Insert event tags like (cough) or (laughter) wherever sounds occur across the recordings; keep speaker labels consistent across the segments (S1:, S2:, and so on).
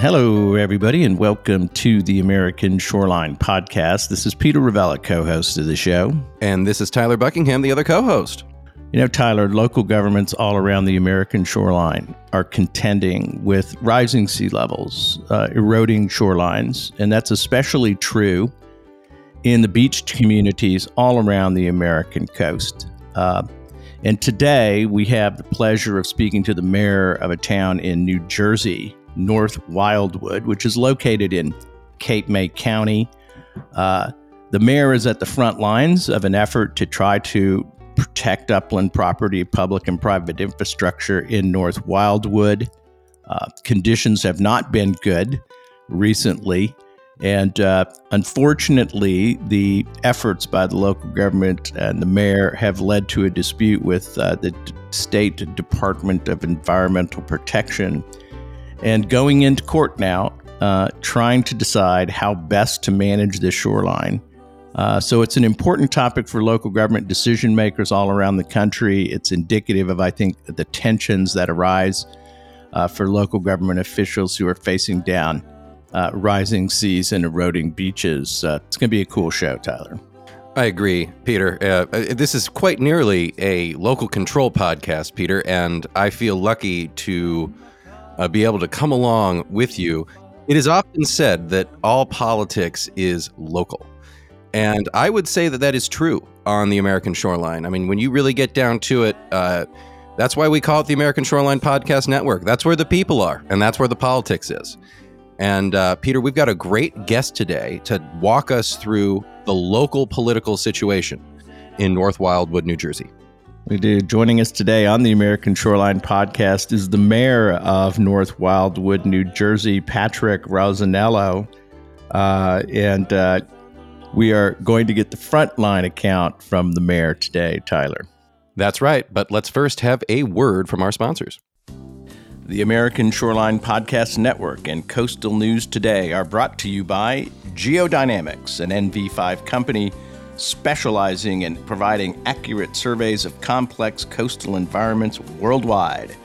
S1: Hello, everybody, and welcome to the American Shoreline Podcast. This is Peter Ravella, co host of the show.
S2: And this is Tyler Buckingham, the other co host.
S1: You know, Tyler, local governments all around the American shoreline are contending with rising sea levels, uh, eroding shorelines, and that's especially true in the beach communities all around the American coast. Uh, and today we have the pleasure of speaking to the mayor of a town in New Jersey, North Wildwood, which is located in Cape May County. Uh, the mayor is at the front lines of an effort to try to protect upland property, public and private infrastructure in North Wildwood. Uh, conditions have not been good recently. And uh, unfortunately, the efforts by the local government and the mayor have led to a dispute with uh, the State Department of Environmental Protection. And going into court now, uh, trying to decide how best to manage this shoreline. Uh, so it's an important topic for local government decision makers all around the country. It's indicative of, I think, the tensions that arise uh, for local government officials who are facing down uh, rising seas and eroding beaches. Uh, it's going to be a cool show, Tyler.
S2: I agree, Peter. Uh, uh, this is quite nearly a local control podcast, Peter, and I feel lucky to be able to come along with you. It is often said that all politics is local. And I would say that that is true on the American shoreline. I mean, when you really get down to it, uh, that's why we call it the American Shoreline Podcast Network. That's where the people are, and that's where the politics is. And uh, Peter, we've got a great guest today to walk us through the local political situation in North Wildwood, New Jersey.
S1: We do. Joining us today on the American Shoreline podcast is the mayor of North Wildwood, New Jersey, Patrick Rosenello. Uh, and uh, we are going to get the frontline account from the mayor today, Tyler.
S2: That's right. But let's first have a word from our sponsors.
S1: The American Shoreline Podcast Network and Coastal News Today are brought to you by Geodynamics, an NV5 company specializing in providing accurate surveys of complex coastal environments worldwide.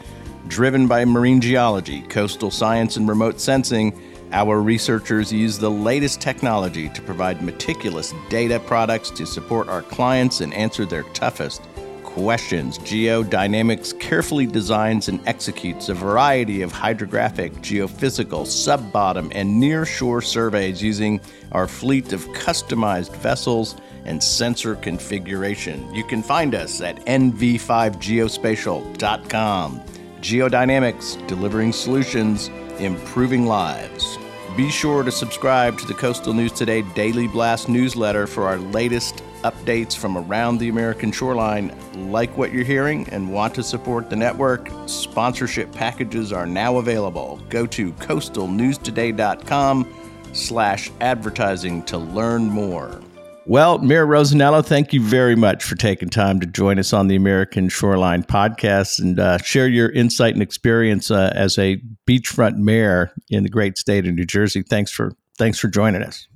S1: Driven by marine geology, coastal science, and remote sensing, our researchers use the latest technology to provide meticulous data products to support our clients and answer their toughest questions. Geodynamics carefully designs and executes a variety of hydrographic, geophysical, sub bottom, and near shore surveys using our fleet of customized vessels and sensor configuration. You can find us at nv5geospatial.com. Geodynamics, delivering solutions, improving lives. Be sure to subscribe to the Coastal News Today Daily Blast newsletter for our latest updates from around the American shoreline. Like what you're hearing and want to support the network, sponsorship packages are now available. Go to coastalnewstoday.com slash advertising to learn more. Well, Mayor Rosenello, thank you very much for taking time to join us on the American Shoreline podcast and uh, share your insight and experience uh, as a beachfront mayor in the great state of New Jersey. Thanks for thanks for joining us.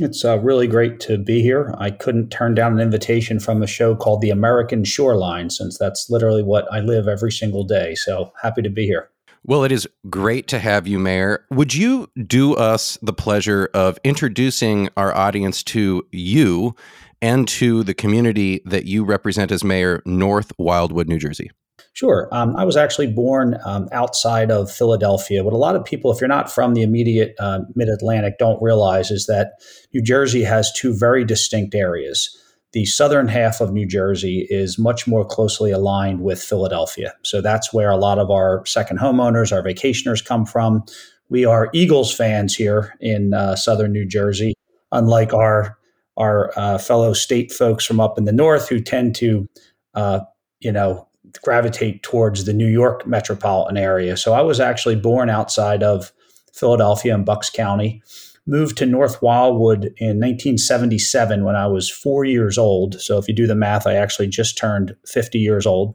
S3: It's uh, really great to be here. I couldn't turn down an invitation from a show called The American Shoreline, since that's literally what I live every single day. So happy to be here.
S2: Well, it is great to have you, Mayor. Would you do us the pleasure of introducing our audience to you and to the community that you represent as mayor, North Wildwood, New Jersey?
S3: Sure. Um, I was actually born um, outside of Philadelphia. What a lot of people, if you're not from the immediate uh, mid Atlantic, don't realize is that New Jersey has two very distinct areas the southern half of New Jersey is much more closely aligned with Philadelphia. So that's where a lot of our second homeowners, our vacationers come from. We are Eagles fans here in uh, southern New Jersey, unlike our our uh, fellow state folks from up in the north who tend to, uh, you know, gravitate towards the New York metropolitan area. So I was actually born outside of Philadelphia in Bucks County moved to North Wildwood in 1977 when I was four years old. So if you do the math, I actually just turned 50 years old.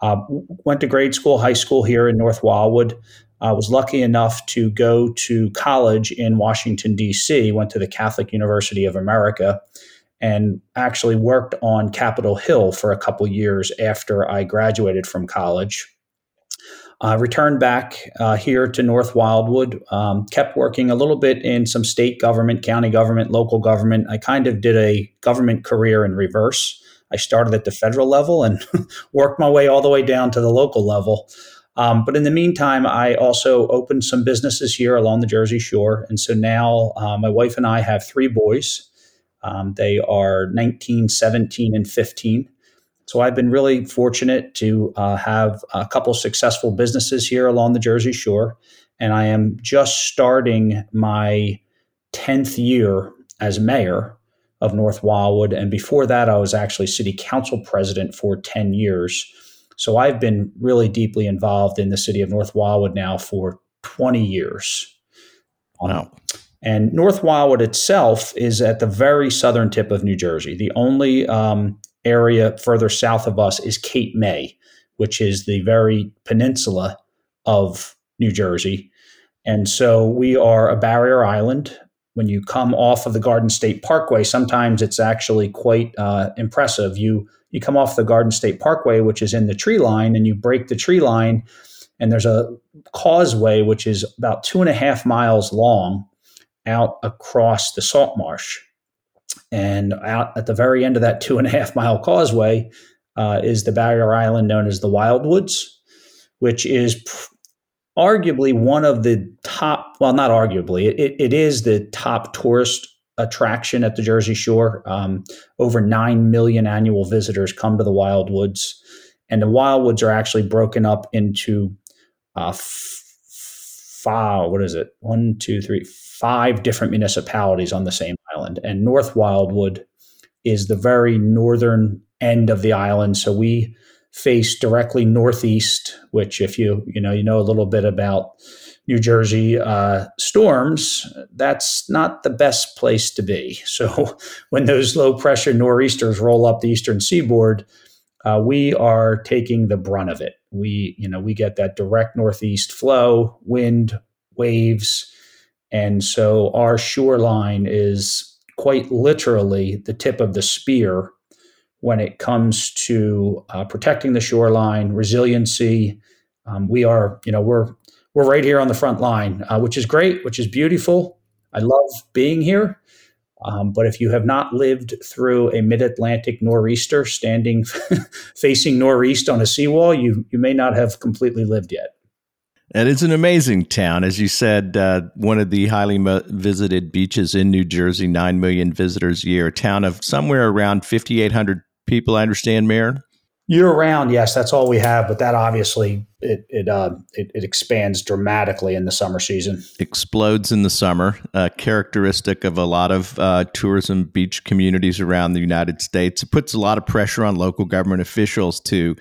S3: Uh, went to grade school, high school here in North Wildwood. I was lucky enough to go to college in Washington, D.C., went to the Catholic University of America, and actually worked on Capitol Hill for a couple years after I graduated from college. I returned back uh, here to North Wildwood, um, kept working a little bit in some state government, county government, local government. I kind of did a government career in reverse. I started at the federal level and (laughs) worked my way all the way down to the local level. Um, but in the meantime, I also opened some businesses here along the Jersey Shore. And so now uh, my wife and I have three boys. Um, they are 19, 17, and 15. So I've been really fortunate to uh, have a couple successful businesses here along the Jersey Shore. And I am just starting my 10th year as mayor of North Wildwood. And before that, I was actually city council president for 10 years. So I've been really deeply involved in the city of North Wildwood now for 20 years.
S1: Wow.
S3: And North Wildwood itself is at the very southern tip of New Jersey. The only um, area further south of us is Cape May, which is the very peninsula of New Jersey. And so we are a barrier island. When you come off of the Garden State Parkway, sometimes it's actually quite uh, impressive. You you come off the Garden State Parkway, which is in the tree line, and you break the tree line, and there's a causeway which is about two and a half miles long out across the salt marsh. And out at the very end of that two and a half mile causeway uh, is the barrier island known as the Wildwoods, which is arguably one of the top, well, not arguably, it, it is the top tourist attraction at the Jersey Shore. Um, over 9 million annual visitors come to the Wildwoods. And the Wildwoods are actually broken up into uh, five, what is it? One, two, three, five different municipalities on the same island. And North Wildwood is the very northern end of the island. So we face directly northeast, which if you, you know, you know a little bit about New Jersey uh, storms, that's not the best place to be. (laughs) So when those low pressure nor'easters roll up the eastern seaboard, uh, we are taking the brunt of it. We, you know, we get that direct northeast flow, wind, waves, and so our shoreline is quite literally the tip of the spear when it comes to uh, protecting the shoreline, resiliency. Um, we are, you know, we're we're right here on the front line, uh, which is great, which is beautiful. I love being here. Um, but if you have not lived through a mid-Atlantic nor'easter standing (laughs) facing northeast on a seawall, you you may not have completely lived yet.
S1: And it's an amazing town. As you said, uh, one of the highly mo- visited beaches in New Jersey, 9 million visitors a year, a town of somewhere around 5,800 people, I understand, Mayor?
S3: Year round, yes, that's all we have. But that obviously it it, uh, it, it expands dramatically in the summer season.
S1: Explodes in the summer, characteristic of a lot of uh, tourism beach communities around the United States. It puts a lot of pressure on local government officials to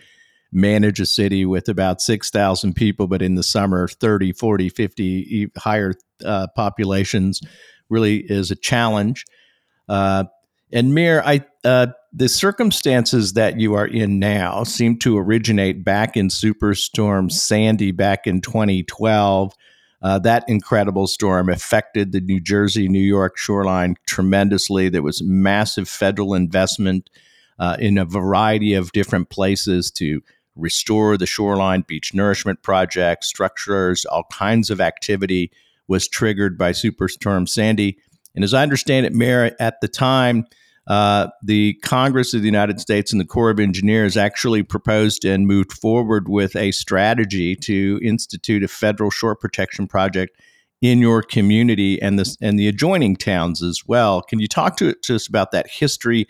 S1: manage a city with about 6,000 people, but in the summer, 30, 40, 50 higher uh, populations really is a challenge. Uh, and Mayor, I, uh, the circumstances that you are in now seem to originate back in Superstorm Sandy back in 2012. Uh, that incredible storm affected the New Jersey, New York shoreline tremendously. There was massive federal investment uh, in a variety of different places to restore the shoreline, beach nourishment projects, structures, all kinds of activity was triggered by Superstorm Sandy. And as I understand it, Mayor, at the time, uh, the Congress of the United States and the Corps of Engineers actually proposed and moved forward with a strategy to institute a federal shore protection project in your community and the, and the adjoining towns as well. Can you talk to, to us about that history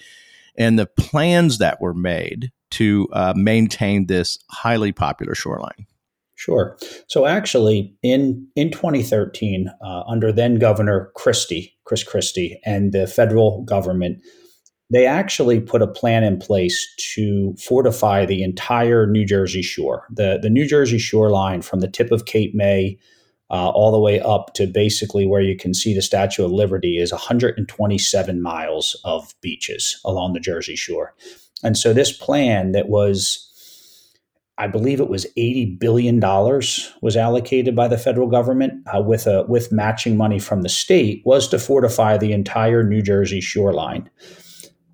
S1: and the plans that were made to uh, maintain this highly popular shoreline?
S3: Sure. So actually, in in 2013, uh, under then Governor Christie, Chris Christie, and the federal government, they actually put a plan in place to fortify the entire New Jersey shore. the The New Jersey shoreline, from the tip of Cape May uh, all the way up to basically where you can see the Statue of Liberty, is 127 miles of beaches along the Jersey shore. And so this plan that was I believe it was eighty billion dollars was allocated by the federal government uh, with a with matching money from the state was to fortify the entire New Jersey shoreline,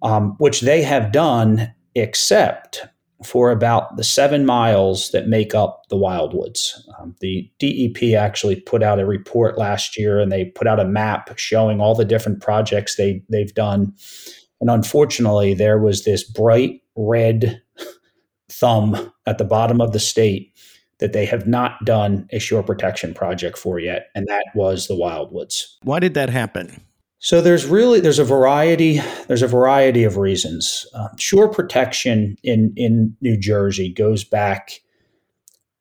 S3: um, which they have done. Except for about the seven miles that make up the Wildwoods. Um, the DEP actually put out a report last year and they put out a map showing all the different projects they, they've done. And unfortunately, there was this bright red thumb at the bottom of the state that they have not done a shore protection project for yet, and that was the Wildwoods.
S1: Why did that happen?
S3: So there's really there's a variety there's a variety of reasons. Uh, shore protection in in New Jersey goes back.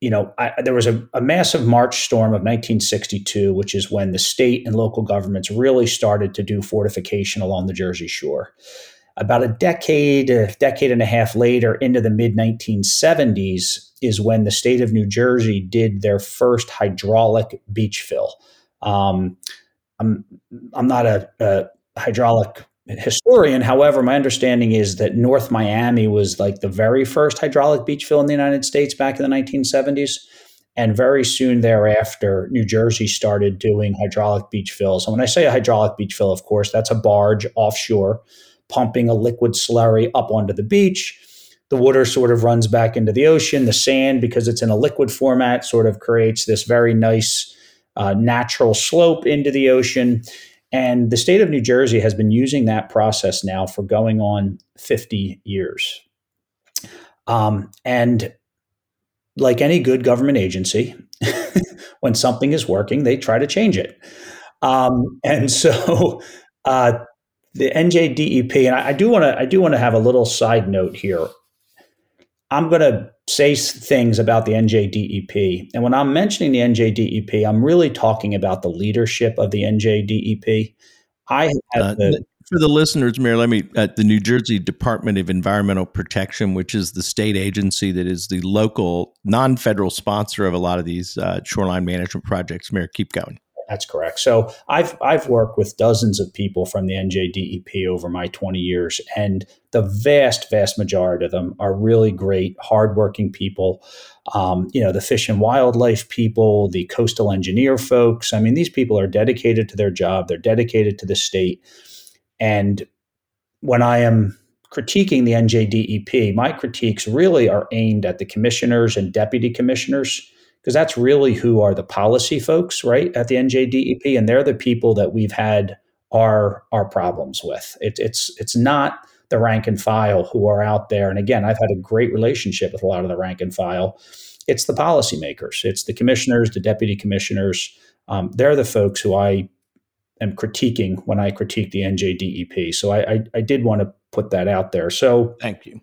S3: You know, I, there was a, a massive March storm of 1962, which is when the state and local governments really started to do fortification along the Jersey Shore. About a decade, a decade and a half later, into the mid 1970s, is when the state of New Jersey did their first hydraulic beach fill. Um, I'm I'm not a, a hydraulic historian. However, my understanding is that North Miami was like the very first hydraulic beach fill in the United States back in the 1970s. And very soon thereafter, New Jersey started doing hydraulic beach fills. And when I say a hydraulic beach fill, of course, that's a barge offshore pumping a liquid slurry up onto the beach. The water sort of runs back into the ocean. The sand, because it's in a liquid format, sort of creates this very nice uh, natural slope into the ocean. And the state of New Jersey has been using that process now for going on 50 years. Um, and like any good government agency, (laughs) when something is working, they try to change it. Um, and (laughs) so uh, the NJDEP, and I, do want to I do want to have a little side note here. I'm going to say things about the NJDEP. And when I'm mentioning the NJDEP, I'm really talking about the leadership of the NJDEP. I
S1: uh, the, for the listeners, Mayor, let me uh, the New Jersey Department of Environmental Protection, which is the state agency that is the local non-federal sponsor of a lot of these uh, shoreline management projects. Mayor, keep going.
S3: That's correct. So I've I've worked with dozens of people from the NJDEP over my 20 years, and the vast vast majority of them are really great, hardworking people. Um, you know, the fish and wildlife people, the coastal engineer folks. I mean, these people are dedicated to their job. They're dedicated to the state. And when I am critiquing the NJDEP, my critiques really are aimed at the commissioners and deputy commissioners because that's really who are the policy folks, right, at the NJDEP, and they're the people that we've had our our problems with. It, it's it's not the rank and file who are out there. And again, I've had a great relationship with a lot of the rank and file. It's the policymakers, it's the commissioners, the deputy commissioners. Um, they're the folks who I am critiquing when I critique the NJDEP. So I, I, I did want to put that out there. So
S1: thank you.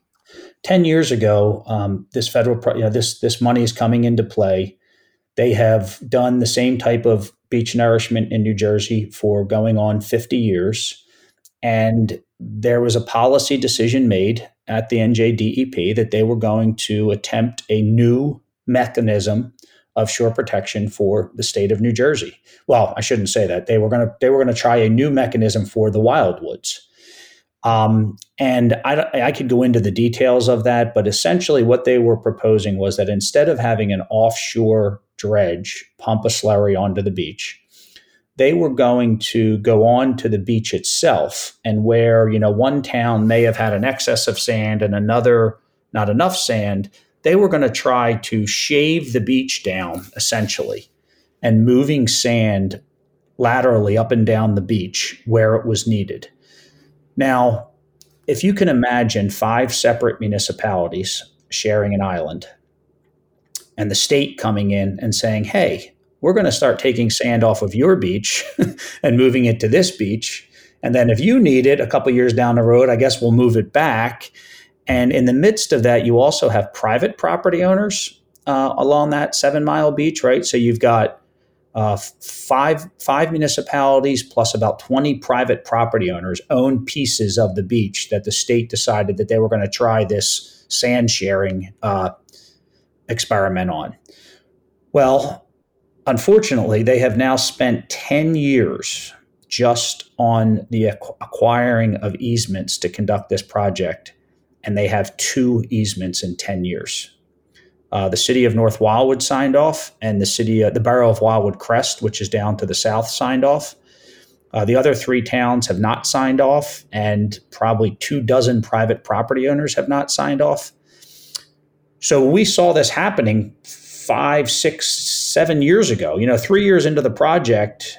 S3: 10 years ago, um, this federal, you know, this, this money is coming into play. They have done the same type of beach nourishment in New Jersey for going on 50 years. And there was a policy decision made at the NJDEP that they were going to attempt a new mechanism of shore protection for the state of New Jersey. Well, I shouldn't say that. They were going to they were going to try a new mechanism for the wildwoods. Um, and I, I could go into the details of that, but essentially what they were proposing was that instead of having an offshore dredge pump a slurry onto the beach, they were going to go on to the beach itself and where, you know, one town may have had an excess of sand and another not enough sand, they were going to try to shave the beach down essentially and moving sand laterally up and down the beach where it was needed. Now, if you can imagine five separate municipalities sharing an island and the state coming in and saying, hey, we're going to start taking sand off of your beach (laughs) and moving it to this beach. And then if you need it a couple years down the road, I guess we'll move it back. And in the midst of that, you also have private property owners uh, along that seven mile beach, right? So you've got uh, five five municipalities plus about 20 private property owners own pieces of the beach that the state decided that they were going to try this sand sharing uh, experiment on. Well, unfortunately, they have now spent 10 years just on the acquiring of easements to conduct this project, and they have two easements in 10 years. Uh, the city of North Wildwood signed off, and the city, uh, the borough of Wildwood Crest, which is down to the south, signed off. Uh, the other three towns have not signed off, and probably two dozen private property owners have not signed off. So we saw this happening five, six, seven years ago, you know, three years into the project,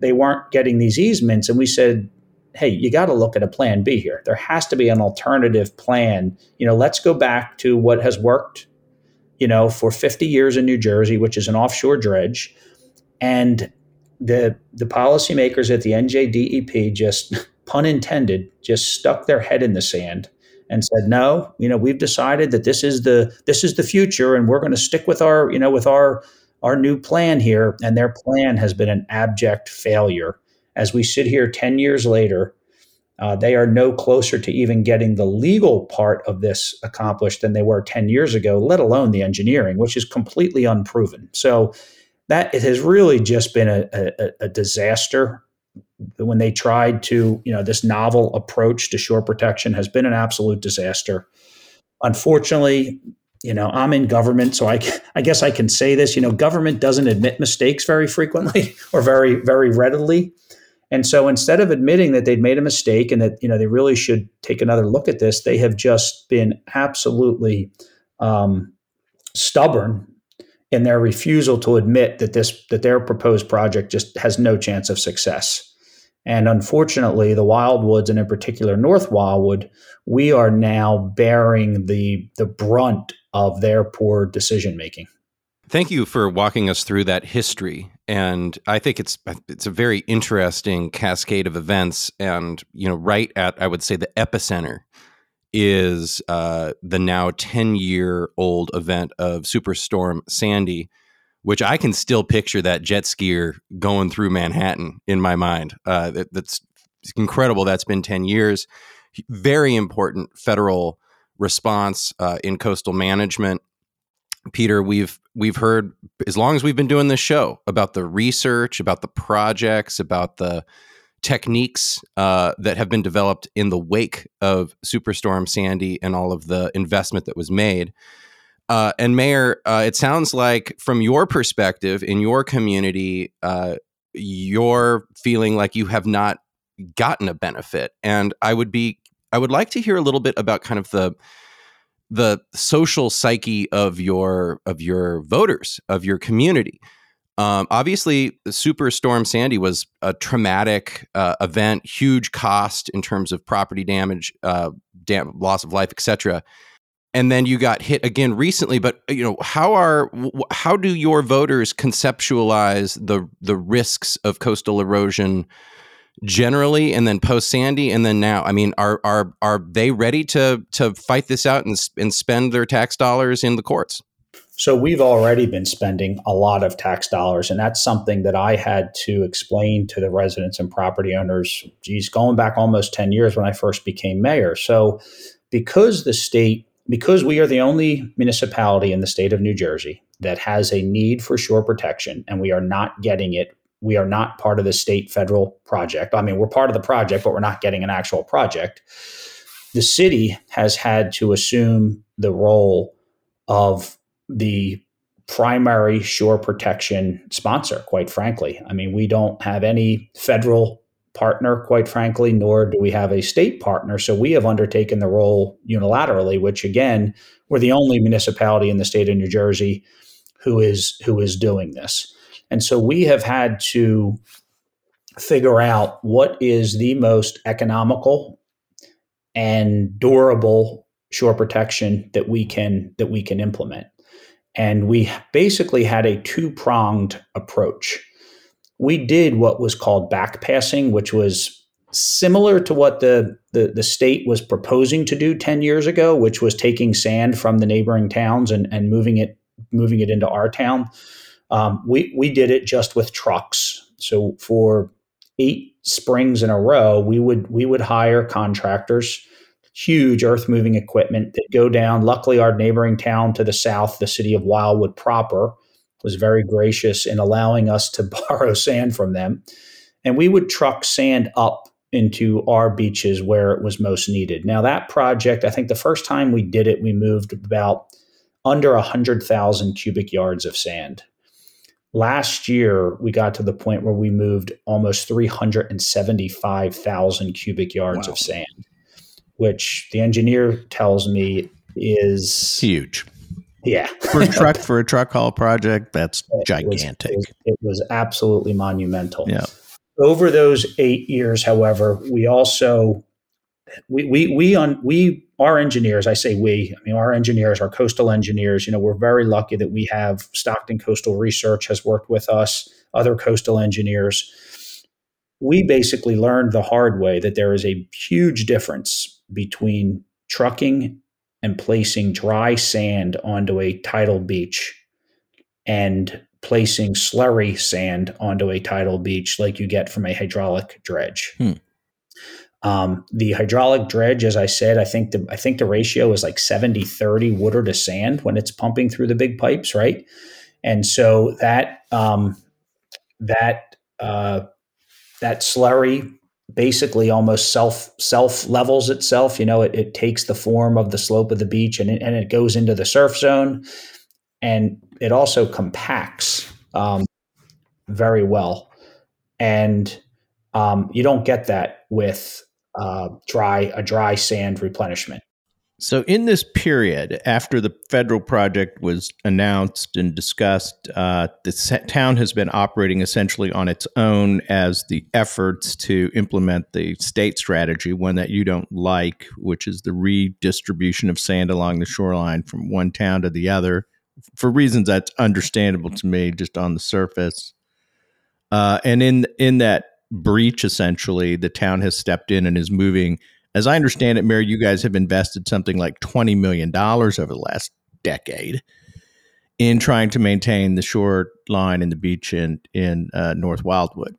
S3: they weren't getting these easements. And we said, hey, you got to look at a plan B here. There has to be an alternative plan. You know, let's go back to what has worked, you know, for 50 years in New Jersey, which is an offshore dredge. And the the policymakers at the NJDEP just (laughs) pun intended just stuck their head in the sand and said no you know we've decided that this is the this is the future and we're going to stick with our you know with our our new plan here and their plan has been an abject failure as we sit here 10 years later uh, they are no closer to even getting the legal part of this accomplished than they were 10 years ago let alone the engineering which is completely unproven so that it has really just been a, a, a disaster when they tried to, you know, this novel approach to shore protection has been an absolute disaster. Unfortunately, you know, I'm in government, so I, (laughs) I guess I can say this. You know, government doesn't admit mistakes very frequently (laughs) or very, very readily. And so instead of admitting that they'd made a mistake and that, you know, they really should take another look at this, they have just been absolutely um, stubborn in their refusal to admit that this that their proposed project just has no chance of success. And unfortunately, the Wildwoods, and in particular North Wildwood, we are now bearing the the brunt of their poor decision making.
S2: Thank you for walking us through that history, and I think it's it's a very interesting cascade of events. And you know, right at I would say the epicenter is uh, the now 10 year old event of Superstorm Sandy, which I can still picture that jet skier going through Manhattan in my mind. Uh, that, that's incredible. That's been 10 years. Very important federal response uh, in coastal management. Peter, we've we've heard as long as we've been doing this show about the research, about the projects, about the techniques uh, that have been developed in the wake of Superstorm Sandy and all of the investment that was made. Uh, and Mayor, uh, it sounds like from your perspective in your community, uh, you're feeling like you have not gotten a benefit. And I would be, I would like to hear a little bit about kind of the the social psyche of your of your voters of your community um, obviously, Superstorm Sandy was a traumatic uh, event, huge cost in terms of property damage, uh, dam- loss of life, etc. And then you got hit again recently. But you know, how are how do your voters conceptualize the the risks of coastal erosion? Generally and then post sandy and then now i mean are are are they ready to to fight this out and, and spend their tax dollars in the courts
S3: so we've already been spending a lot of tax dollars, and that's something that I had to explain to the residents and property owners. Geez, going back almost 10 years when I first became mayor. So because the state, because we are the only municipality in the state of New Jersey that has a need for shore protection, and we are not getting it. We are not part of the state federal project. I mean, we're part of the project, but we're not getting an actual project. The city has had to assume the role of the primary shore protection sponsor, quite frankly. I mean, we don't have any federal partner, quite frankly, nor do we have a state partner. So we have undertaken the role unilaterally, which again, we're the only municipality in the state of New Jersey who is who is doing this. And so we have had to figure out what is the most economical and durable shore protection that we can that we can implement. And we basically had a two pronged approach. We did what was called backpassing, which was similar to what the, the, the, state was proposing to do 10 years ago, which was taking sand from the neighboring towns and, and moving it moving it into our town. Um, we, we did it just with trucks. So for eight springs in a row, we would we would hire contractors huge earth moving equipment that go down. Luckily, our neighboring town to the south, the city of Wildwood proper, was very gracious in allowing us to (laughs) borrow sand from them. And we would truck sand up into our beaches where it was most needed. Now, that project, I think the first time we did it, we moved about under 100,000 cubic yards of sand. Last year, we got to the point where we moved almost 375,000 cubic yards wow. of sand which the engineer tells me is
S1: huge.
S3: Yeah,
S1: for a truck (laughs) for a truck haul project, that's gigantic.
S3: It was, it was absolutely monumental.
S1: Yeah.
S3: Over those eight years, however, we also we we we on we our engineers. I say we. I mean our engineers, our coastal engineers. You know, we're very lucky that we have Stockton Coastal Research has worked with us, other coastal engineers. We basically learned the hard way that there is a huge difference between trucking and placing dry sand onto a tidal beach and placing slurry sand onto a tidal beach like you get from a hydraulic dredge. Hmm. Um, the hydraulic dredge, as I said, I think the I think the ratio is like 70 30 water to sand when it's pumping through the big pipes, right? And so that um, that uh, that slurry basically almost self self levels itself. You know, it, it takes the form of the slope of the beach and it, and it goes into the surf zone, and it also compacts um, very well. And um, you don't get that with uh, dry a dry sand replenishment.
S1: So, in this period, after the federal project was announced and discussed, uh, the town has been operating essentially on its own as the efforts to implement the state strategy, one that you don't like, which is the redistribution of sand along the shoreline from one town to the other, for reasons that's understandable to me, just on the surface. Uh, and in in that breach, essentially, the town has stepped in and is moving as I understand it, Mary, you guys have invested something like $20 million over the last decade in trying to maintain the shoreline and the beach in, in uh, North Wildwood.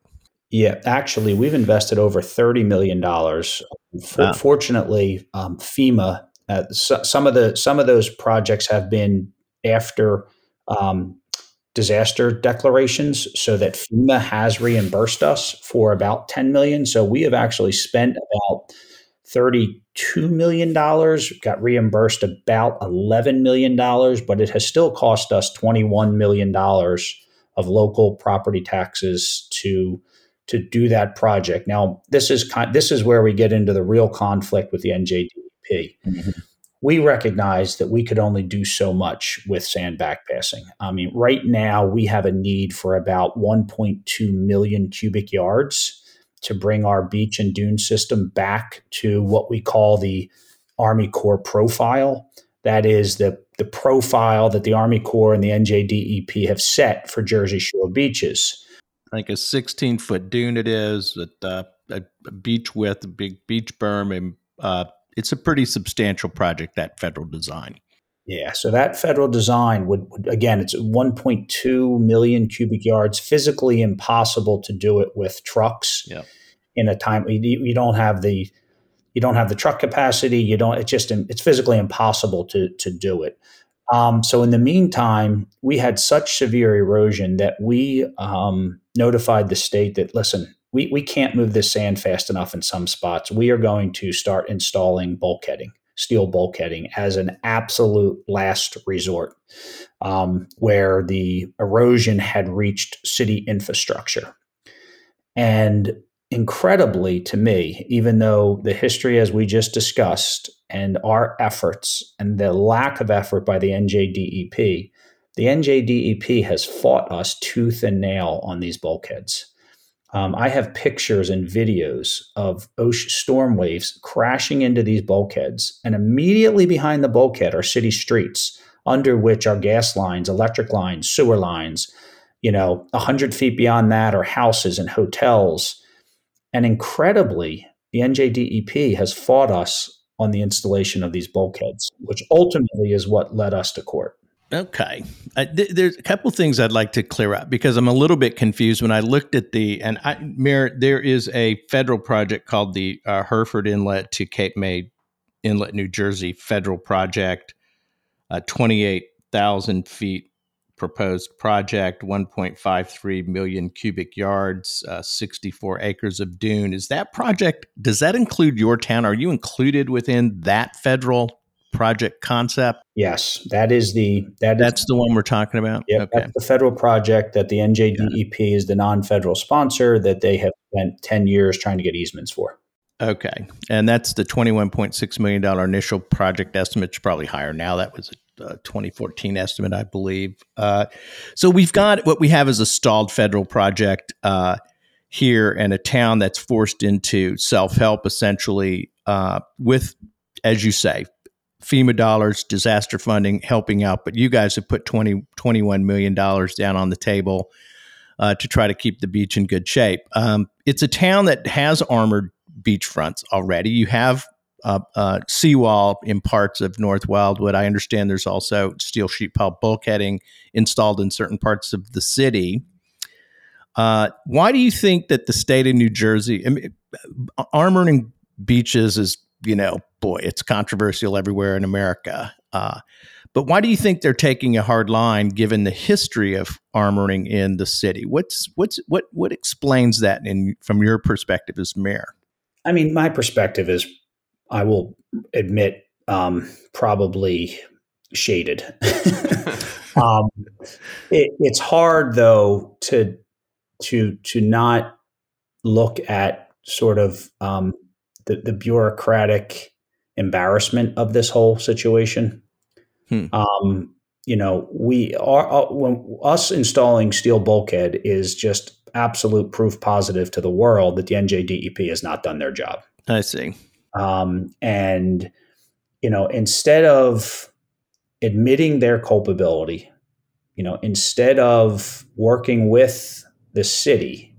S3: Yeah, actually, we've invested over $30 million. For, wow. Fortunately, um, FEMA, uh, so, some of the some of those projects have been after um, disaster declarations so that FEMA has reimbursed us for about 10 million. So we have actually spent about $32 million, got reimbursed about $11 million, but it has still cost us $21 million of local property taxes to to do that project. Now, this is this is where we get into the real conflict with the NJDEP. Mm-hmm. We recognize that we could only do so much with sand backpassing. I mean, right now we have a need for about 1.2 million cubic yards to bring our beach and dune system back to what we call the Army Corps profile. That is the, the profile that the Army Corps and the NJDEP have set for Jersey Shore beaches.
S1: Like a 16 foot dune, it is with uh, a, a, beach width, a big beach berm, and uh, it's a pretty substantial project. That federal design.
S3: Yeah, so that federal design would, would, again, it's 1.2 million cubic yards. Physically impossible to do it with trucks
S1: yeah.
S3: in a time. You, you, don't have the you don't have the truck capacity. You don't. It's just it's physically impossible to to do it. Um, so in the meantime, we had such severe erosion that we um, notified the state that listen, we we can't move this sand fast enough in some spots. We are going to start installing bulkheading steel bulkheading as an absolute last resort, um, where the erosion had reached city infrastructure. And incredibly to me, even though the history, as we just discussed, and our efforts and the lack of effort by the NJDEP, the NJDEP has fought us tooth and nail on these bulkheads. Um, I have pictures and videos of ocean storm waves crashing into these bulkheads, and immediately behind the bulkhead are city streets under which are gas lines, electric lines, sewer lines. You know, a hundred feet beyond that are houses and hotels. And incredibly, the NJDEP has fought us on the installation of these bulkheads, which ultimately is what led us to court.
S1: Okay. Uh, th- there's a couple things I'd like to clear up because I'm a little bit confused when I looked at the and I Merritt, there is a federal project called the uh, Hereford Inlet to Cape May Inlet, New Jersey federal project, uh, 28,000 feet proposed project, 1.53 million cubic yards, uh, 64 acres of dune. Is that project, does that include your town? Are you included within that federal project concept?
S3: Yes, that is the that
S1: that's is, the one we're talking about.
S3: Yeah, okay. that's the federal project that the NJDEP is the non-federal sponsor that they have spent ten years trying to get easements for.
S1: Okay, and that's the twenty-one point six million dollar initial project estimate. It's probably higher now. That was uh, 2014 estimate, I believe. Uh, so we've got what we have is a stalled federal project uh, here and a town that's forced into self help essentially uh, with, as you say, FEMA dollars, disaster funding helping out. But you guys have put 20, $21 million down on the table uh, to try to keep the beach in good shape. Um, it's a town that has armored beachfronts already. You have uh, uh, seawall in parts of North Wildwood. I understand there's also steel sheet pile bulkheading installed in certain parts of the city. Uh, why do you think that the state of New Jersey, I mean, armoring beaches is, you know, boy, it's controversial everywhere in America. Uh, but why do you think they're taking a hard line given the history of armoring in the city? What's what's what what explains that in from your perspective as mayor?
S3: I mean, my perspective is I will admit um, probably shaded. (laughs) um, it, it's hard though to to to not look at sort of um, the, the bureaucratic embarrassment of this whole situation. Hmm. Um, you know, we are uh, when us installing steel bulkhead is just absolute proof positive to the world that the NJDEP has not done their job.
S1: I see.
S3: Um, and you know, instead of admitting their culpability, you know, instead of working with the city,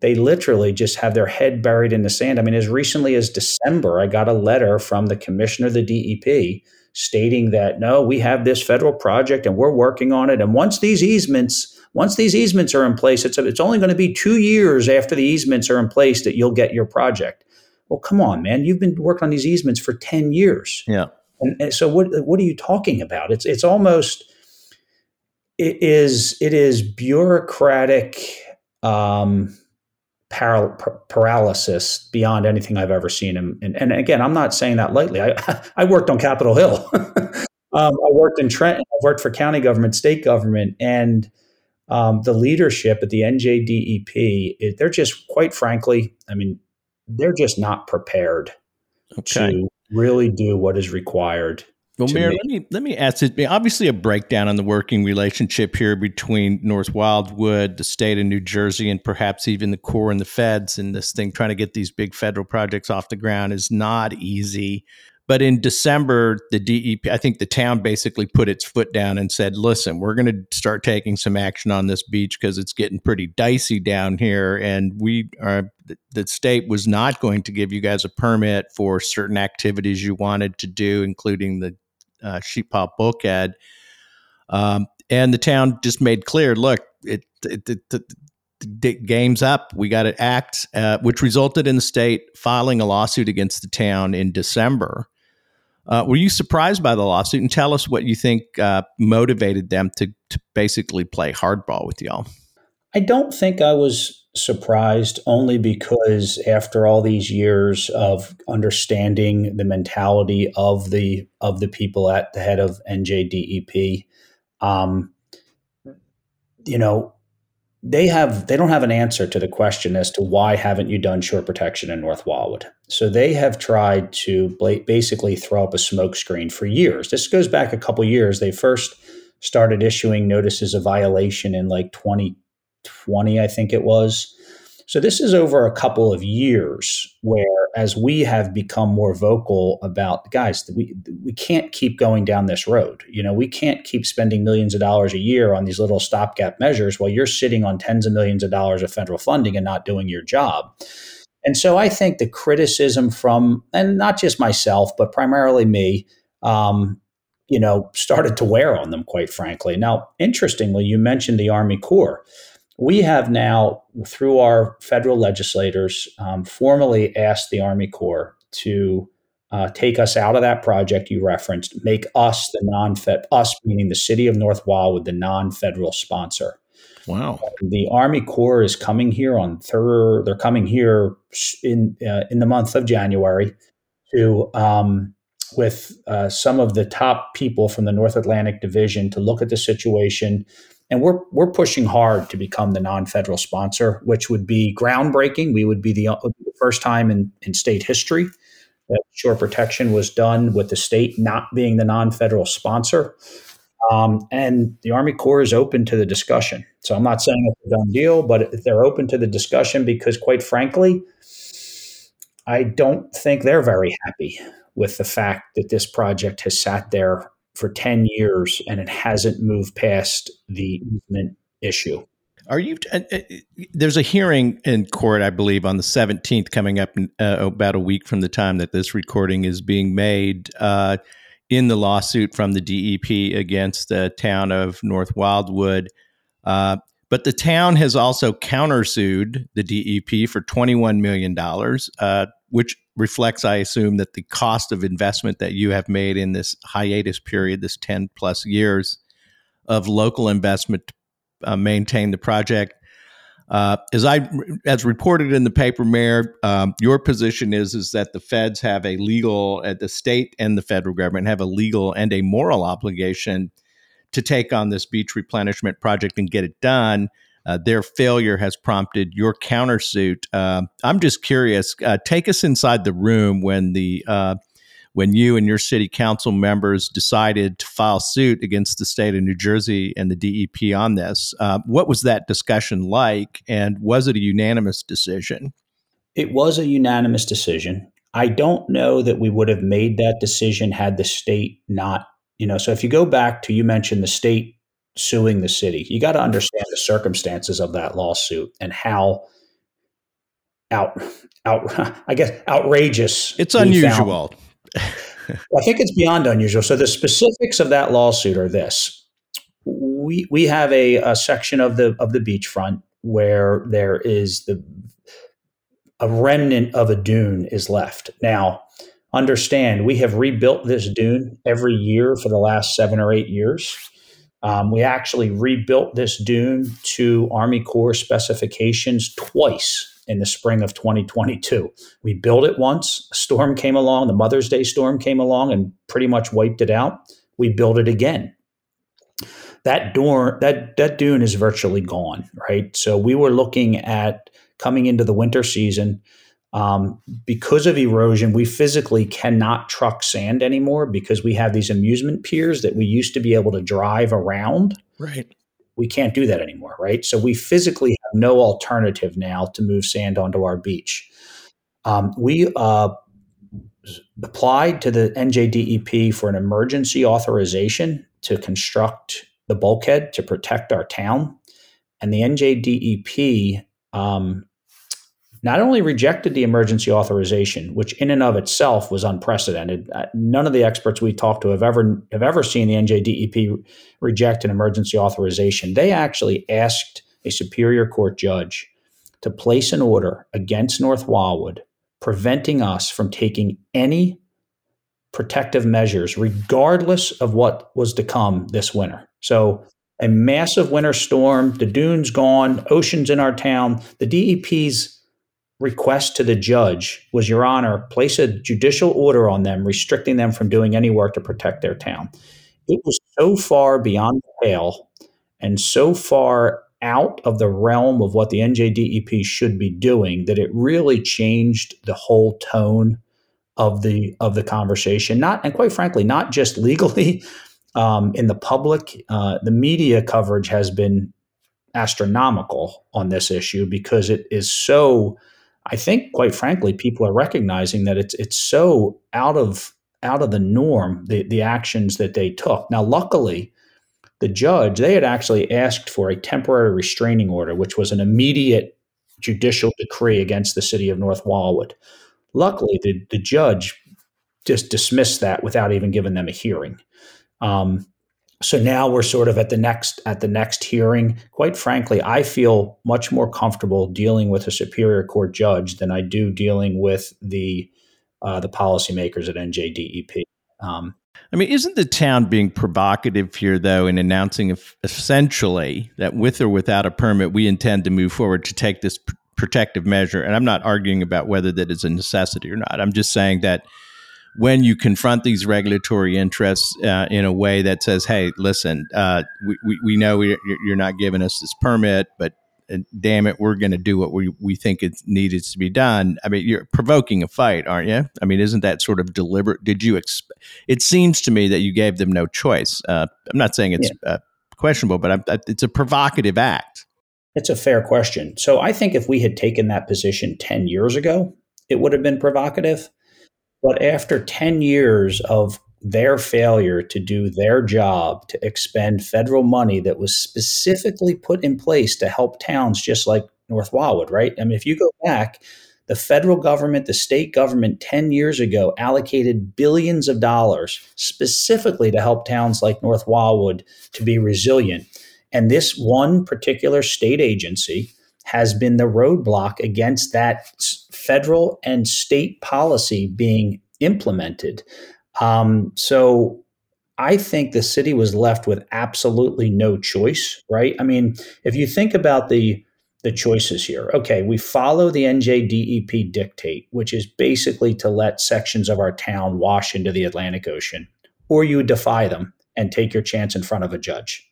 S3: they literally just have their head buried in the sand. I mean, as recently as December, I got a letter from the commissioner of the DEP stating that no, we have this federal project and we're working on it. And once these easements, once these easements are in place, it's, it's only going to be two years after the easements are in place that you'll get your project. Well, come on, man, you've been working on these easements for ten years.
S1: Yeah.
S3: And, and so what what are you talking about? It's it's almost it is it is bureaucratic um, paralysis beyond anything I've ever seen. And, and, and, again, I'm not saying that lightly. I, (laughs) I worked on Capitol Hill. (laughs) um, I worked in Trenton. I worked for county government, state government, and um, the leadership at the NJDEP. It, they're just, quite frankly, I mean, they're just not prepared okay. to really do what is required
S1: well, Mayor, let me let me ask it. Obviously, a breakdown on the working relationship here between North Wildwood, the state of New Jersey, and perhaps even the Corps and the feds in this thing, trying to get these big federal projects off the ground, is not easy. But in December, the DEP, I think the town basically put its foot down and said, listen, we're going to start taking some action on this beach because it's getting pretty dicey down here. And we uh, are, the state was not going to give you guys a permit for certain activities you wanted to do, including the uh, sheet pile bulkhead. Um, and the town just made clear, look, it, it, it, game's up. We got to act, uh, which resulted in the state filing a lawsuit against the town in December. Uh, were you surprised by the lawsuit? And tell us what you think uh, motivated them to, to basically play hardball with y'all.
S3: I don't think I was surprised only because after all these years of understanding the mentality of the of the people at the head of NJDEP, um, you know, they have they don't have an answer to the question as to why haven't you done shore protection in North Wildwood. So they have tried to basically throw up a smokescreen for years. This goes back a couple years. They first started issuing notices of violation in like 20 20, I think it was. So this is over a couple of years where as we have become more vocal about guys, we we can't keep going down this road. You know, we can't keep spending millions of dollars a year on these little stopgap measures while you're sitting on tens of millions of dollars of federal funding and not doing your job. And so I think the criticism from and not just myself, but primarily me, um, you know, started to wear on them, quite frankly. Now, interestingly, you mentioned the Army Corps we have now, through our federal legislators, um, formally asked the Army Corps to uh, take us out of that project you referenced, make us the non-fed, us meaning the city of North Wildwood, the non-federal sponsor.
S1: Wow.
S3: The Army Corps is coming here on third. They're coming here in uh, in the month of January to um, with uh, some of the top people from the North Atlantic Division to look at the situation and we're we're pushing hard to become the non-federal sponsor, which would be groundbreaking. We would be the, the first time in, in state history that shore protection was done with the state not being the non-federal sponsor. Um, and the Army Corps is open to the discussion. So I'm not saying it's a done deal, but they're open to the discussion because, quite frankly, I don't think they're very happy with the fact that this project has sat there for 10 years and it hasn't moved past the easement issue.
S1: Are you? Uh, uh, there's a hearing in court, I believe, on the 17th, coming up uh, about a week from the time that this recording is being made, uh, in the lawsuit from the DEP against the town of North Wildwood. Uh, but the town has also countersued the DEP for $21 million, which reflects, I assume, that the cost of investment that you have made in this hiatus period, this 10 plus years of local investment uh, maintain the project. Uh, as I as reported in the paper, Mayor, um, your position is is that the feds have a legal, uh, the state and the federal government have a legal and a moral obligation to take on this beach replenishment project and get it done. Uh, their failure has prompted your countersuit. Uh, I'm just curious. Uh, take us inside the room when the uh, when you and your city council members decided to file suit against the state of New Jersey and the DEP on this. Uh, what was that discussion like, and was it a unanimous decision?
S3: It was a unanimous decision. I don't know that we would have made that decision had the state not, you know. So if you go back to you mentioned the state suing the city, you got to understand the circumstances of that lawsuit and how out out (laughs) I guess outrageous.
S1: It's unusual. (laughs)
S3: I think it's beyond unusual. So the specifics of that lawsuit are this: we we have a, a section of the of the beachfront where there is the a remnant of a dune is left. Now, understand we have rebuilt this dune every year for the last seven or eight years. Um, we actually rebuilt this dune to Army Corps specifications twice in the spring of 2022. We built it once, a storm came along, the Mother's Day storm came along and pretty much wiped it out. We built it again. That door, that that dune is virtually gone, right? So we were looking at coming into the winter season. Um, because of erosion, we physically cannot truck sand anymore because we have these amusement piers that we used to be able to drive around.
S1: Right
S3: we can't do that anymore, right? So we physically have no alternative now to move sand onto our beach. Um, we uh, applied to the NJDEP for an emergency authorization to construct the bulkhead to protect our town. And the NJDEP um, not only rejected the emergency authorization, which in and of itself was unprecedented. Uh, none of the experts we talked to have ever have ever seen the NJDEP reject an emergency authorization. They actually asked a superior court judge to place an order against North Wildwood, preventing us from taking any protective measures, regardless of what was to come this winter. So a massive winter storm, the dunes gone, oceans in our town, the DEP's request to the judge was, Your Honor, place a judicial order on them restricting them from doing any work to protect their town. It was so far beyond the pale and so far out of the realm of what the NJDEP should be doing that it really changed the whole tone of the of the conversation. Not and quite frankly, not just (laughs) legally um, in the public. Uh, the media coverage has been astronomical on this issue because it is so I think, quite frankly, people are recognizing that it's it's so out of out of the norm the the actions that they took. Now, luckily, the judge they had actually asked for a temporary restraining order, which was an immediate judicial decree against the city of North Wildwood. Luckily, the the judge just dismissed that without even giving them a hearing. Um, so now we're sort of at the next at the next hearing quite frankly i feel much more comfortable dealing with a superior court judge than i do dealing with the uh, the policymakers at njdep um,
S1: I mean, isn't the town being provocative here, though, in announcing essentially that with or without a permit, we intend to move forward to take this pr- protective measure? And I'm not arguing about whether that is a necessity or not. I'm just saying that when you confront these regulatory interests uh, in a way that says, "Hey, listen, uh, we, we, we know we, you're not giving us this permit, but damn it, we're going to do what we, we think it needs to be done. I mean, you're provoking a fight, aren't you? I mean, isn't that sort of deliberate? Did you expect? It seems to me that you gave them no choice. Uh, I'm not saying it's yeah. uh, questionable, but I, I, it's a provocative act.
S3: It's a fair question. So I think if we had taken that position 10 years ago, it would have been provocative. But after 10 years of their failure to do their job to expend federal money that was specifically put in place to help towns just like North Wildwood, right? I mean, if you go back, the federal government, the state government 10 years ago allocated billions of dollars specifically to help towns like North Wildwood to be resilient. And this one particular state agency has been the roadblock against that federal and state policy being implemented. Um, so I think the city was left with absolutely no choice, right? I mean, if you think about the the choices here, okay, we follow the NJDEP dictate, which is basically to let sections of our town wash into the Atlantic Ocean, or you defy them and take your chance in front of a judge.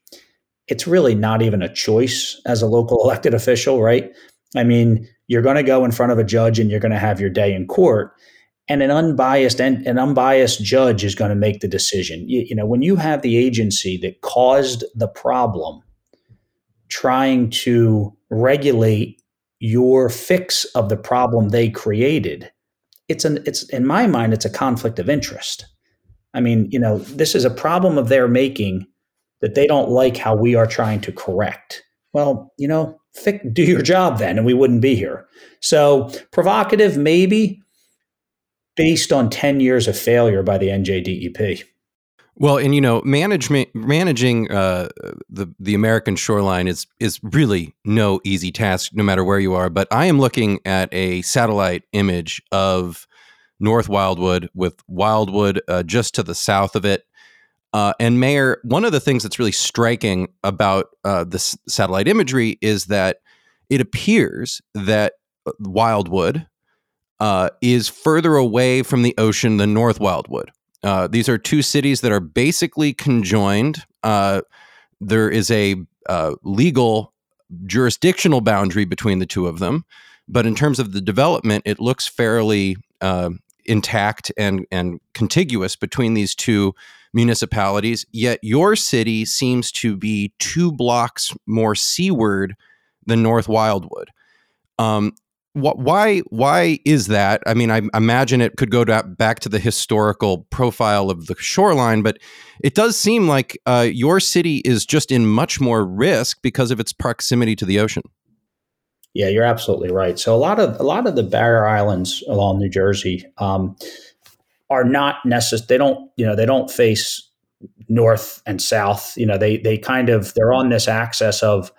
S3: It's really not even a choice as a local (laughs) elected official, right? I mean, you're going to go in front of a judge and you're going to have your day in court and an unbiased and an unbiased judge is going to make the decision. You, you, know, when you have the agency that caused the problem trying to regulate your fix of the problem they created, it's an it's in my mind it's a conflict of interest. I mean, you know, this is a problem of their making that they don't like how we are trying to correct. Well, you know, do your job then, and we wouldn't be here. So provocative, maybe, based on 10 years of failure by the NJDEP.
S2: Well, and you know, management managing uh, the the American shoreline is is really no easy task, no matter where you are. But I am looking at a satellite image of North Wildwood with Wildwood uh, just to the south of it. Uh, and Mayor, one of the things that's really striking about uh, this satellite imagery is that it appears that uh, Wildwood, uh, is further away from the ocean than North Wildwood. Uh, these are two cities that are basically conjoined. Uh, there is a legal jurisdictional boundary between the two of them, but in terms of the development, it looks fairly intact and and contiguous between these two municipalities. Yet your city seems to be two blocks more seaward than North Wildwood. Um, why why is that? I mean, I imagine it could go to, back to the historical profile of the shoreline, but it does seem like uh, your city is just in much more risk because of its proximity to the ocean.
S3: Yeah, you're absolutely right. So a lot of a lot of the barrier islands along New Jersey um, are not necessary. They don't you know they don't face north and south. You know they they kind of they're on this axis of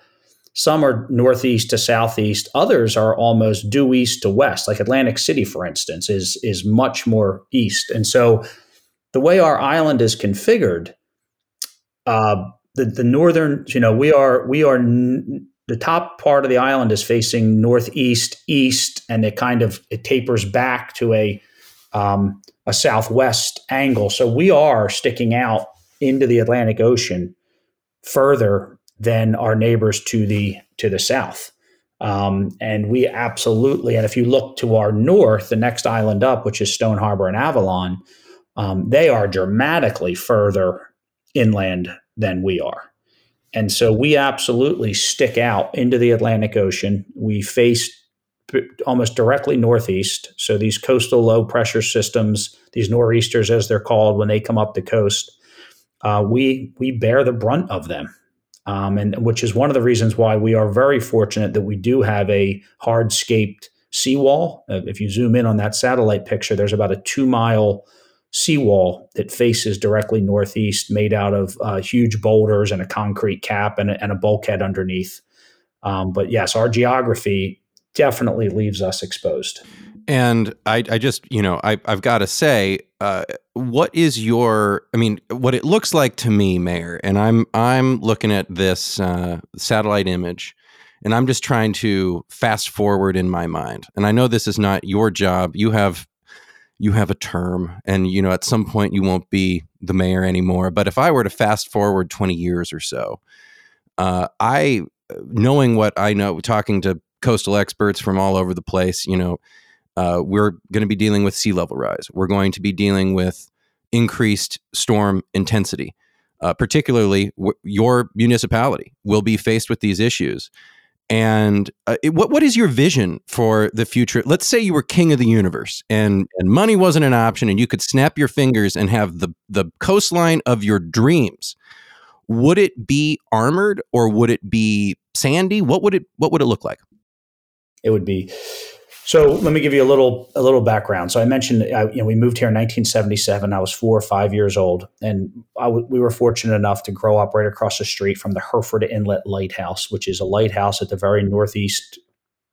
S3: some are northeast to southeast. Others are almost due east to west. Like Atlantic City, for instance, is is much more east. And so, the way our island is configured, uh, the the northern, you know, we are we are n- the top part of the island is facing northeast east, and it kind of it tapers back to a um, a southwest angle. So we are sticking out into the Atlantic Ocean further than our neighbors to the to the south. Um, and we absolutely, and if you look to our north, the next island up, which is Stone Harbor and Avalon, um, they are dramatically further inland than we are. And so we absolutely stick out into the Atlantic Ocean. We face almost directly northeast. So these coastal low pressure systems, these nor'easters as they're called, when they come up the coast, uh, we we bear the brunt of them um, and which is one of the reasons why we are very fortunate that we do have a hardscaped seawall. Uh, if you zoom in on that satellite picture, there's about a two mile seawall that faces directly northeast, made out of uh, huge boulders and a concrete cap and a, and a bulkhead underneath. Um, but yes, our geography definitely leaves us exposed.
S2: And I, I just, you know, I, I've got to say, uh, what is your? I mean, what it looks like to me, Mayor, and I'm I'm looking at this uh, satellite image, and I'm just trying to fast forward in my mind. And I know this is not your job. You have you have a term, and you know, at some point you won't be the mayor anymore. But if I were to fast forward 20 years or so, uh, I knowing what I know, talking to coastal experts from all over the place, you know, uh, we're going to be dealing with sea level rise. We're going to be dealing with increased storm intensity. Uh, particularly, w- your municipality will be faced with these issues. And uh, it, what what is your vision for the future? Let's say you were king of the universe, and and money wasn't an option, and you could snap your fingers and have the the coastline of your dreams. Would it be armored or would it be sandy? What would it what would it look like?
S3: It would be so let me give you a little a little background. So I mentioned I, you know we moved here in 1977. I was four or five years old, and we were fortunate enough to grow up right across the street from the Hereford Inlet Lighthouse, which is a lighthouse at the very northeast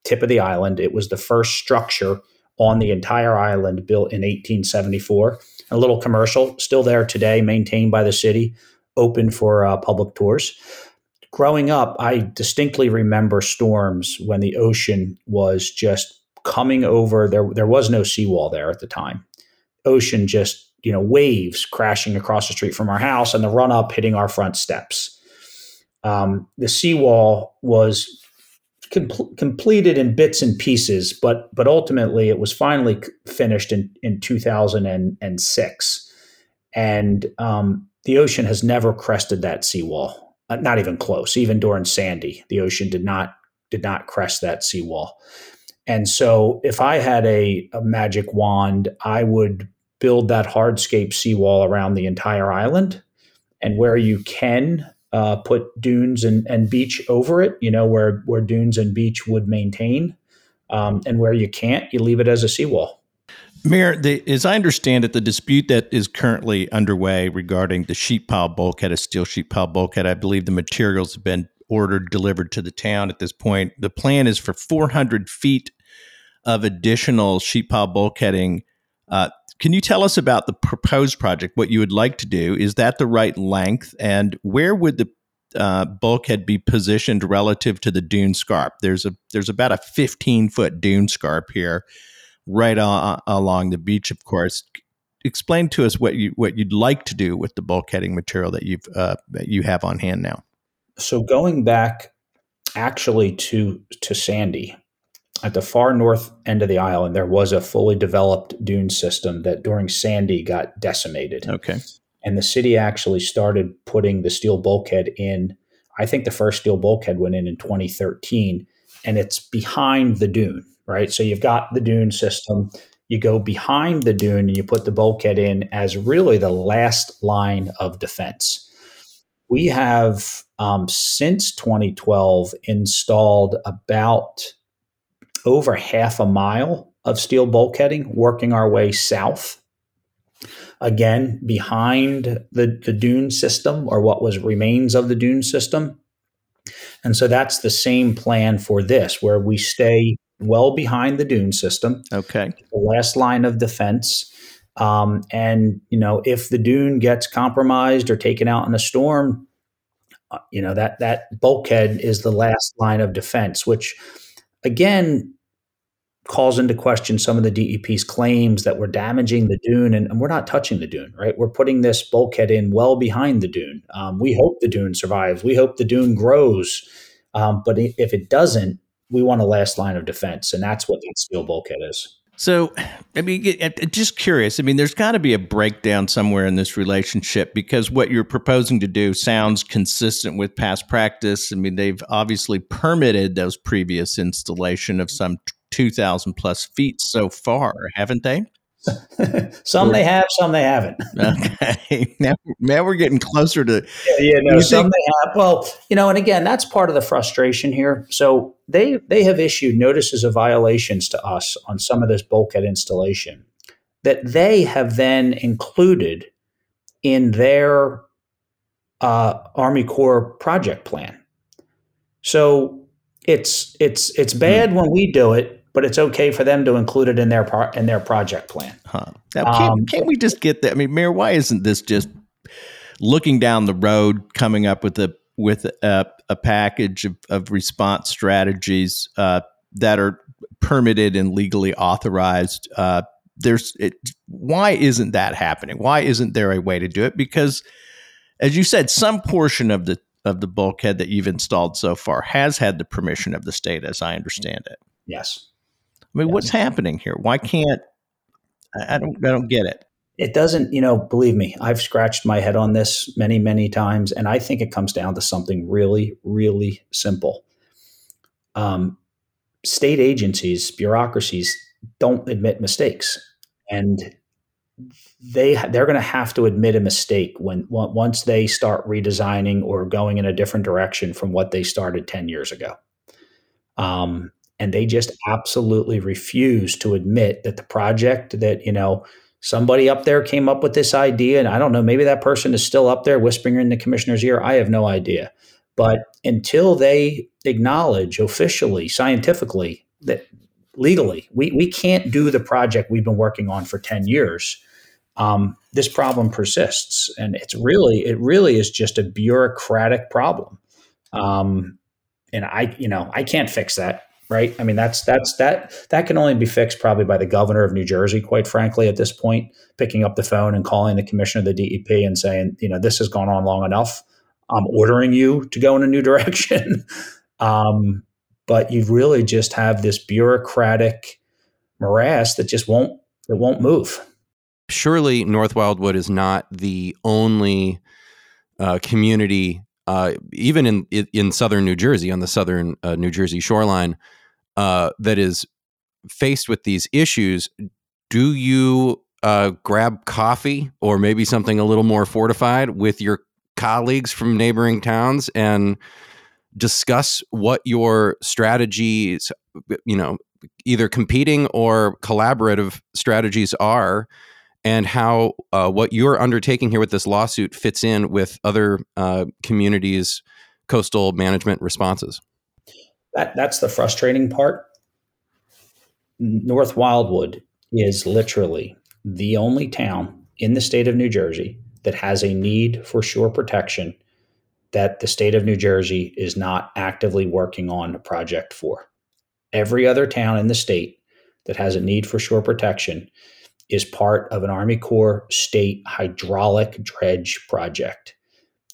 S3: tip of the island. It was the first structure on the entire island built in 1874. A little commercial, still there today, maintained by the city, open for uh, public tours growing up, I distinctly remember storms when the ocean was just coming over. There, there was no seawall there at the time. Ocean just, you know, waves crashing across the street from our house and the run up hitting our front steps. Um, the seawall was com- completed in bits and pieces, but but ultimately it was finally finished in in 2006, and um, the ocean has never crested that seawall. Uh, not even close. Even during Sandy, the ocean did not did not crest that seawall. And so if I had a, a magic wand, I would build that hardscape seawall around the entire island. And where you can uh, put dunes and, and beach over it, you know, where, where dunes and beach would maintain. Um, and where you can't, you leave it as a seawall.
S1: Mayor, the, as I understand it, the dispute that is currently underway regarding the sheet pile bulkhead, a steel sheet pile bulkhead, I believe the materials have been ordered delivered to the town at this point. The plan is for 400 feet of additional sheet pile bulkheading. Uh, can you tell us about the proposed project? What you would like to do? Is that the right length? And where would the uh, bulkhead be positioned relative to the dune scarp? There's a there's about a 15 foot dune scarp here, right on, along the beach. Of course, explain to us what you what you'd like to do with the bulkheading material that you've uh, that you have on hand now.
S3: So going back actually to to Sandy, at the far north end of the island, there was a fully developed dune system that during Sandy got decimated.
S1: Okay.
S3: And the city actually started putting the steel bulkhead in. I think the first steel bulkhead went in in 2013, and it's behind the dune, right? So you've got the dune system. You go behind the dune and you put the bulkhead in as really the last line of defense. We have um, since 2012 installed about over half a mile of steel bulkheading, working our way south. Again, behind the, the dune system or what was remains of the dune system. And so that's the same plan for this, where we stay well behind the dune system.
S1: Okay.
S3: The last line of defense. Um, and, you know, if the dune gets compromised or taken out in a storm, uh, you know, that, that bulkhead is the last line of defense, which again calls into question some of the DEP's claims that we're damaging the dune, and, and, we're not touching the dune, right? We're putting this bulkhead in well behind the dune. Um, we hope the dune survives. We hope the dune grows. Um, but if it doesn't, we want a last line of defense, and that's what that steel bulkhead is.
S1: So, I mean, just curious. I mean, there's got to be a breakdown somewhere in this relationship because what you're proposing to do sounds consistent with past practice. I mean, they've obviously permitted those previous installation of some 2,000 plus feet so far, haven't they? (laughs)
S3: some they have, some they haven't. (laughs)
S1: okay, now, now we're getting closer to.
S3: Yeah, yeah no, some think- they have. Well, you know, and again, that's part of the frustration here. So they they have issued notices of violations to us on some of this bulkhead installation that they have then included in their uh, Army Corps project plan. So it's it's it's bad hmm. when we do it but it's okay for them to include it in their pro- in their project plan.
S1: Huh. Now, can't, um, can't we just get that? I mean, Mayor, why isn't this just looking down the road, coming up with a with a, a package of, of response strategies uh, that are permitted and legally authorized? Uh, there's it, why isn't that happening? Why isn't there a way to do it? Because, as you said, some portion of the of the bulkhead that you've installed so far has had the permission of the state, as I understand it.
S3: Yes.
S1: I mean,
S3: yes.
S1: what's happening here? Why can't I don't I don't get it.
S3: It doesn't, you know, believe me, I've scratched my head on this many, many times, and I think it comes down to something really, really simple. Um, state agencies, bureaucracies don't admit mistakes, and they they're going to have to admit a mistake when once they start redesigning or going in a different direction from what they started ten years ago. Um, and they just absolutely refuse to admit that the project that you know somebody up there came up with this idea and i don't know maybe that person is still up there whispering in the commissioner's ear i have no idea. But until they acknowledge officially scientifically that legally we, we can't do the project we've been working on for 10 years um, this problem persists. And it's really it really is just a bureaucratic problem. Um, and i you know i can't fix that right? I mean, that's that's that that can only be fixed probably by the governor of New Jersey, quite frankly, at this point, picking up the phone and calling the commissioner of the DEP and saying, you know, this has gone on long enough. I'm ordering you to go in a new (laughs) direction. um, but you really just have this bureaucratic morass that just won't it won't move.
S2: Surely, North Wildwood is not the only uh, community uh, even in in southern New Jersey on the southern uh, New Jersey shoreline uh, that is faced with these issues, do you uh, grab coffee or maybe something a little more fortified with your colleagues from neighboring towns and discuss what your strategies, you know, either competing or collaborative strategies are? and how uh, what you're undertaking here with this lawsuit fits in with other uh, communities' coastal management responses.
S3: That, that's the frustrating part. North Wildwood is literally the only town in the state of New Jersey that has a need for shore protection that the state of New Jersey is not actively working on a project for. Every other town in the state that has a need for shore protection is part of an Army Corps state hydraulic dredge project.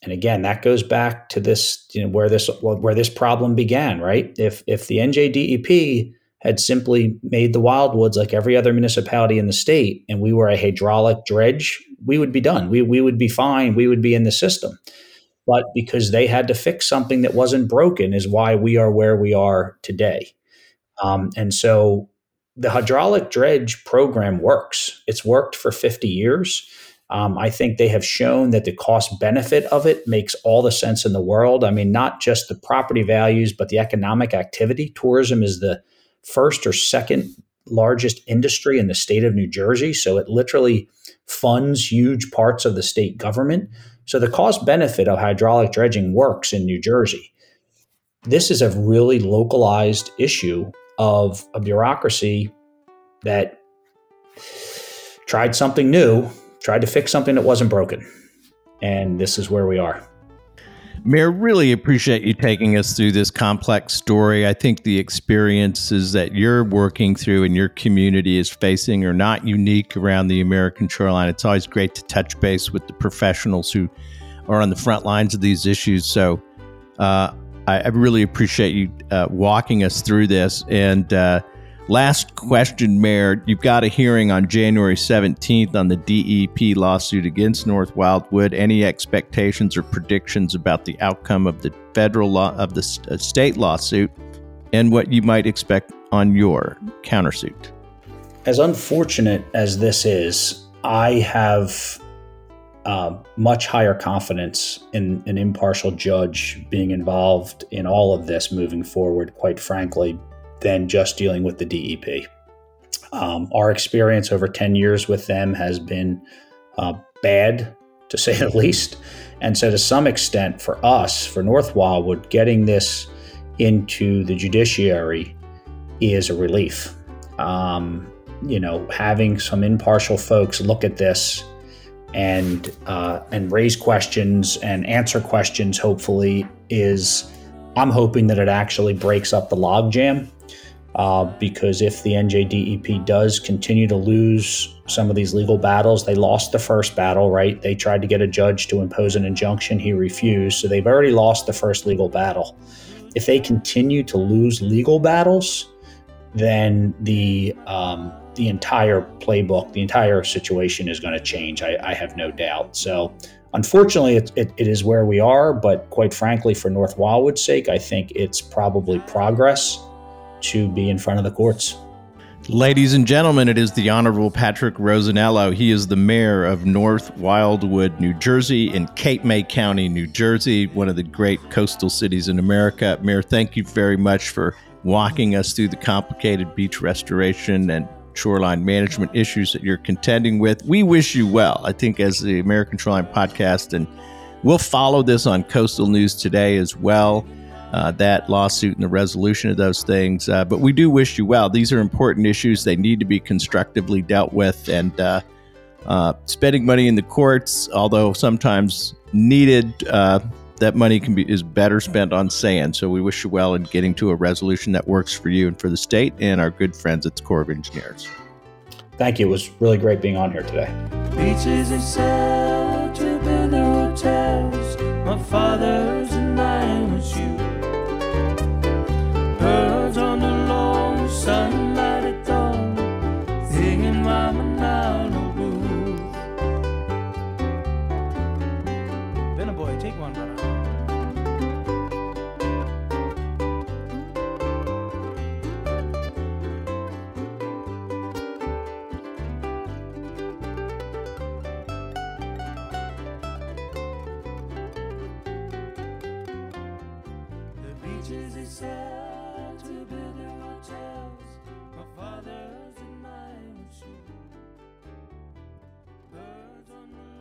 S3: And again, that goes back to this, you know, where this where this problem began, right? If if the NJDEP had simply made the wildwoods like every other municipality in the state, and we were a hydraulic dredge, we would be done. We we would be fine. We would be in the system. But because they had to fix something that wasn't broken, is why we are where we are today. Um, and so the hydraulic dredge program works. It's worked for 50 years. Um, I think they have shown that the cost benefit of it makes all the sense in the world. I mean, not just the property values, but the economic activity. Tourism is the first or second largest industry in the state of New Jersey. So it literally funds huge parts of the state government. So the cost benefit of hydraulic dredging works in New Jersey. This is a really localized issue of a bureaucracy that tried something new, tried to fix something that wasn't broken. And this is where we are.
S1: Mayor, really appreciate you taking us through this complex story. I think the experiences that you're working through and your community is facing are not unique around the American shoreline. It's always great to touch base with the professionals who are on the front lines of these issues. So uh, I, I, really appreciate you uh, walking us through this. And uh, Last question, Mayor. You've got a hearing on January 17th on the DEP lawsuit against North Wildwood. Any expectations or predictions about the outcome of the federal law of the uh, state lawsuit and what you might expect on your countersuit?
S3: As unfortunate as this is, I have uh, much higher confidence in an impartial judge being involved in all of this moving forward, quite frankly, than just dealing with the DEP. Um, our experience over 10 years with them has been uh, bad, to say the least. And so, to some extent, for us, for North Wildwood, getting this into the judiciary is a relief. Um, you know, having some impartial folks look at this and uh, and raise questions and answer questions, hopefully, is I'm hoping that it actually breaks up the logjam uh, because if the NJDEP does continue to lose some of these legal battles, they lost the first battle, right? They tried to get a judge to impose an injunction, he refused. So they've already lost the first legal battle. If they continue to lose legal battles, then the um, the entire playbook, the entire situation is going to change. I, I, have no doubt. So, unfortunately, it, it, it is where we are. But quite frankly, for North Wildwood's sake, I think it's probably progress to be in front of the courts.
S1: Ladies and gentlemen, it is the Honorable Patrick Rosenello. He is the mayor of North Wildwood, New Jersey, in Cape May County, New Jersey, one of the great coastal cities in America. Mayor, thank you very much for walking us through the complicated beach restoration and shoreline management issues that you're contending with. We wish you well, I think, as the American Shoreline Podcast, and we'll follow this on Coastal News today as well uh, that lawsuit and the resolution of those things. Uh, but we do wish you well. These are important issues. They need to be constructively dealt with. And uh, uh spending money in the courts, although sometimes needed, uh, that money can be is better spent on sand. So we wish you well in getting to a resolution that works for you and for the state and our good friends at the Corps of Engineers.
S3: Thank you. It was really great being on here today. Beaches to build hotels. My father's sun